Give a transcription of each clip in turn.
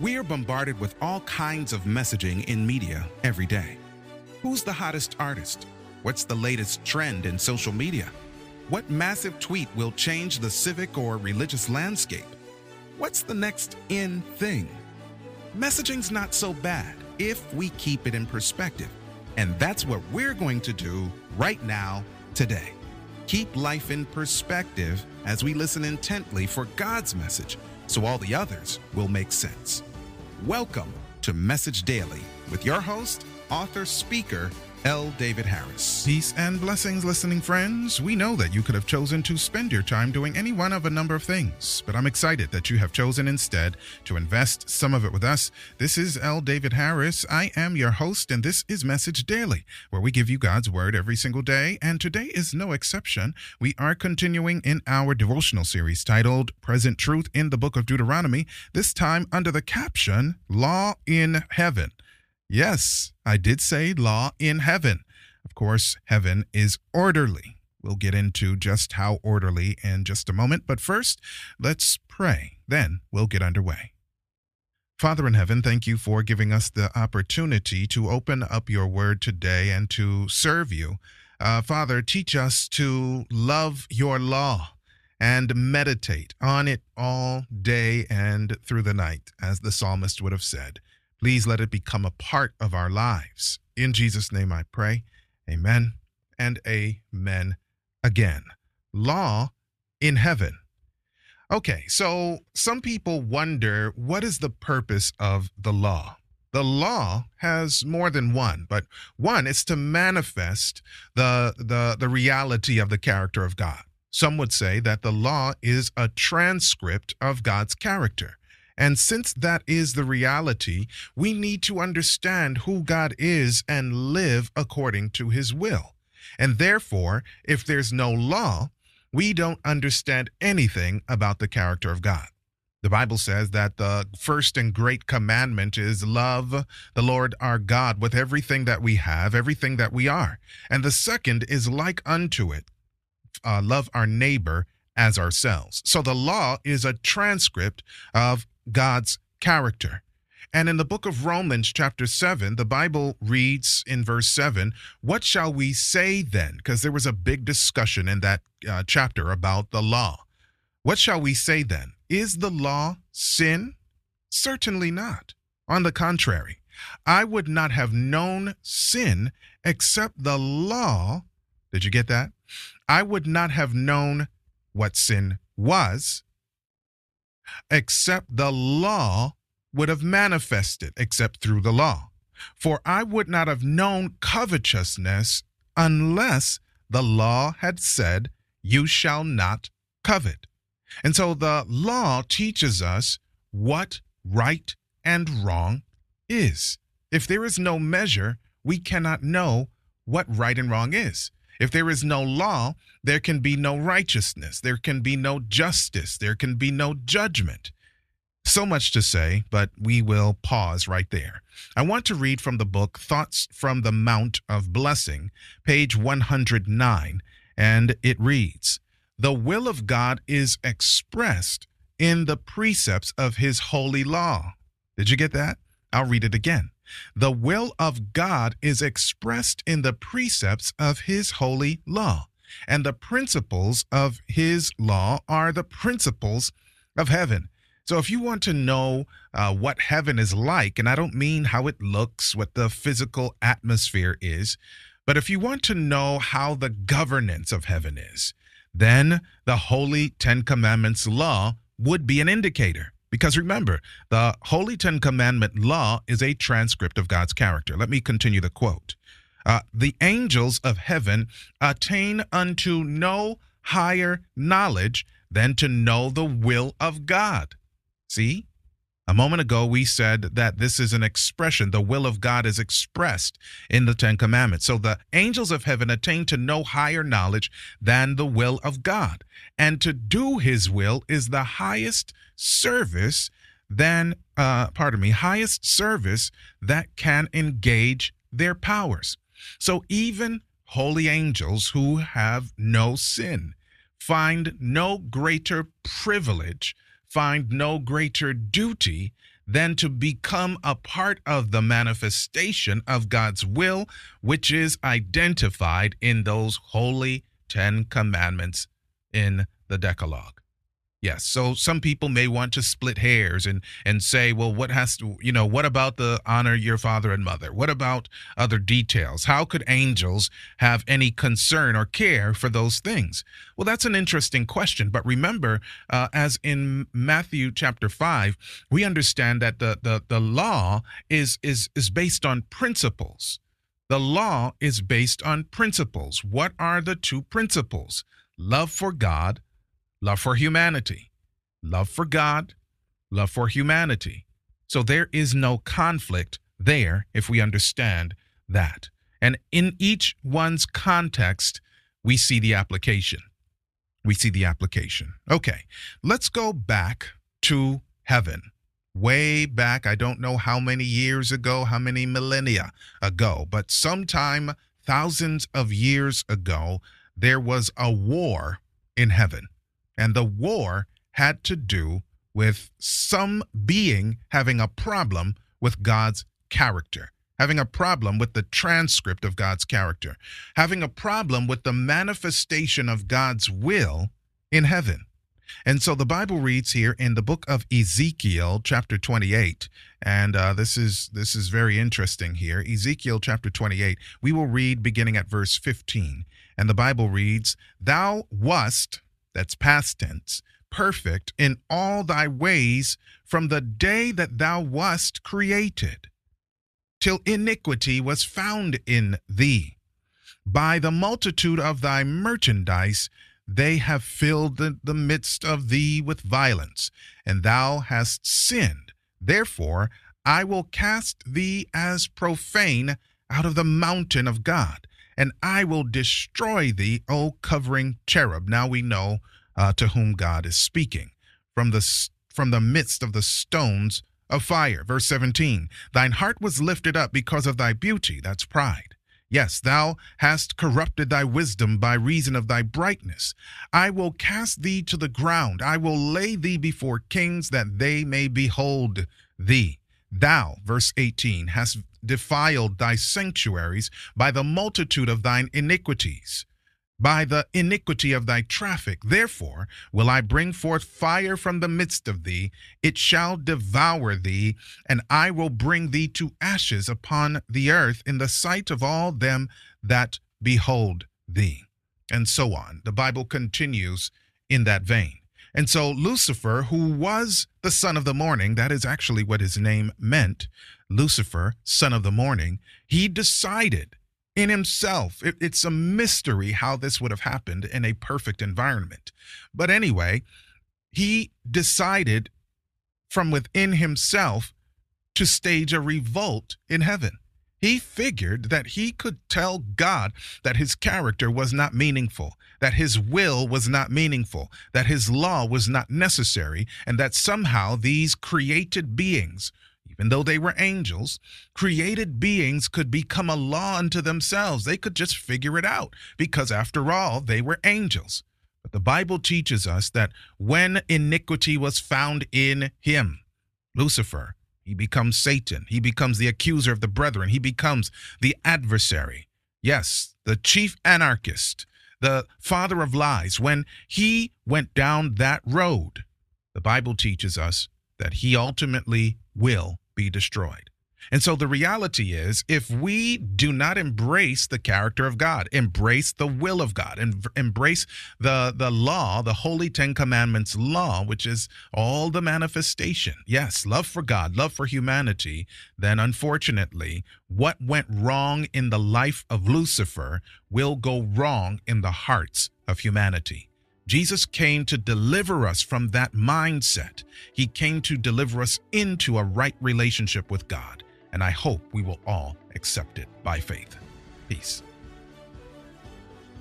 We are bombarded with all kinds of messaging in media every day. Who's the hottest artist? What's the latest trend in social media? What massive tweet will change the civic or religious landscape? What's the next in thing? Messaging's not so bad if we keep it in perspective. And that's what we're going to do right now, today. Keep life in perspective as we listen intently for God's message so all the others will make sense. Welcome to Message Daily with your host, author, speaker, L. David Harris. Peace and blessings, listening friends. We know that you could have chosen to spend your time doing any one of a number of things, but I'm excited that you have chosen instead to invest some of it with us. This is L. David Harris. I am your host, and this is Message Daily, where we give you God's Word every single day, and today is no exception. We are continuing in our devotional series titled Present Truth in the Book of Deuteronomy, this time under the caption Law in Heaven. Yes, I did say law in heaven. Of course, heaven is orderly. We'll get into just how orderly in just a moment, but first, let's pray. Then we'll get underway. Father in heaven, thank you for giving us the opportunity to open up your word today and to serve you. Uh, Father, teach us to love your law and meditate on it all day and through the night, as the psalmist would have said. Please let it become a part of our lives. In Jesus' name I pray. Amen and amen again. Law in heaven. Okay, so some people wonder what is the purpose of the law? The law has more than one, but one is to manifest the, the, the reality of the character of God. Some would say that the law is a transcript of God's character. And since that is the reality, we need to understand who God is and live according to his will. And therefore, if there's no law, we don't understand anything about the character of God. The Bible says that the first and great commandment is love the Lord our God with everything that we have, everything that we are. And the second is like unto it uh, love our neighbor as ourselves. So the law is a transcript of God's character. And in the book of Romans, chapter 7, the Bible reads in verse 7, What shall we say then? Because there was a big discussion in that uh, chapter about the law. What shall we say then? Is the law sin? Certainly not. On the contrary, I would not have known sin except the law. Did you get that? I would not have known what sin was except the law would have manifested, except through the law. For I would not have known covetousness unless the law had said, You shall not covet. And so the law teaches us what right and wrong is. If there is no measure, we cannot know what right and wrong is. If there is no law, there can be no righteousness, there can be no justice, there can be no judgment. So much to say, but we will pause right there. I want to read from the book Thoughts from the Mount of Blessing, page 109, and it reads The will of God is expressed in the precepts of his holy law. Did you get that? I'll read it again. The will of God is expressed in the precepts of his holy law, and the principles of his law are the principles of heaven. So, if you want to know uh, what heaven is like, and I don't mean how it looks, what the physical atmosphere is, but if you want to know how the governance of heaven is, then the Holy Ten Commandments law would be an indicator. Because remember, the Holy Ten Commandment law is a transcript of God's character. Let me continue the quote. Uh, the angels of heaven attain unto no higher knowledge than to know the will of God. See? A moment ago, we said that this is an expression. The will of God is expressed in the Ten Commandments. So the angels of heaven attain to no higher knowledge than the will of God. And to do his will is the highest service than, uh, pardon me, highest service that can engage their powers. So even holy angels who have no sin find no greater privilege find no greater duty than to become a part of the manifestation of God's will, which is identified in those holy Ten Commandments in the Decalogue. Yes. So some people may want to split hairs and and say, well, what has to, you know, what about the honor your father and mother? What about other details? How could angels have any concern or care for those things? Well, that's an interesting question. But remember, uh, as in Matthew chapter five, we understand that the the the law is is is based on principles. The law is based on principles. What are the two principles? Love for God love for humanity, love for God, love for humanity. So there is no conflict there if we understand that. And in each one's context, we see the application. We see the application. Okay, let's go back to heaven. Way back, I don't know how many years ago, how many millennia ago, but sometime thousands of years ago, there was a war in heaven. And the war had to do with some being having a problem with God's character, having a problem with the transcript of God's character, having a problem with the manifestation of God's will in heaven. And so the Bible reads here in the book of Ezekiel, chapter 28, and uh, this is this is very interesting here. Ezekiel chapter 28. We will read beginning at verse 15, and the Bible reads, "Thou wast." That's past tense, perfect in all thy ways from the day that thou wast created, till iniquity was found in thee. By the multitude of thy merchandise, they have filled the, the midst of thee with violence, and thou hast sinned. Therefore, I will cast thee as profane out of the mountain of God and I will destroy thee, O covering cherub. Now we know uh, to whom God is speaking from the from the midst of the stones of fire. Verse 17. Thine heart was lifted up because of thy beauty. That's pride. Yes, thou hast corrupted thy wisdom by reason of thy brightness. I will cast thee to the ground. I will lay thee before kings that they may behold thee. Thou, verse 18, hast defiled thy sanctuaries by the multitude of thine iniquities, by the iniquity of thy traffic. Therefore will I bring forth fire from the midst of thee, it shall devour thee, and I will bring thee to ashes upon the earth in the sight of all them that behold thee. And so on. The Bible continues in that vein. And so Lucifer, who was the son of the morning, that is actually what his name meant, Lucifer, son of the morning, he decided in himself. It, it's a mystery how this would have happened in a perfect environment. But anyway, he decided from within himself to stage a revolt in heaven. He figured that he could tell God that his character was not meaningful, that his will was not meaningful, that his law was not necessary, and that somehow these created beings, even though they were angels, created beings could become a law unto themselves. They could just figure it out because, after all, they were angels. But the Bible teaches us that when iniquity was found in him, Lucifer, he becomes Satan. He becomes the accuser of the brethren. He becomes the adversary. Yes, the chief anarchist, the father of lies. When he went down that road, the Bible teaches us that he ultimately will be destroyed. And so the reality is, if we do not embrace the character of God, embrace the will of God, and embrace the, the law, the Holy Ten Commandments law, which is all the manifestation, yes, love for God, love for humanity, then unfortunately, what went wrong in the life of Lucifer will go wrong in the hearts of humanity. Jesus came to deliver us from that mindset. He came to deliver us into a right relationship with God and I hope we will all accept it by faith. Peace.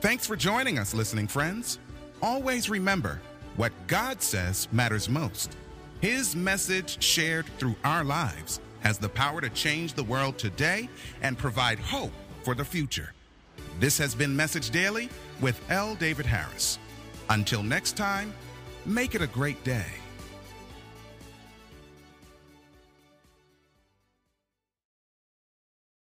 Thanks for joining us, listening friends. Always remember what God says matters most. His message shared through our lives has the power to change the world today and provide hope for the future. This has been Message Daily with L. David Harris. Until next time, make it a great day.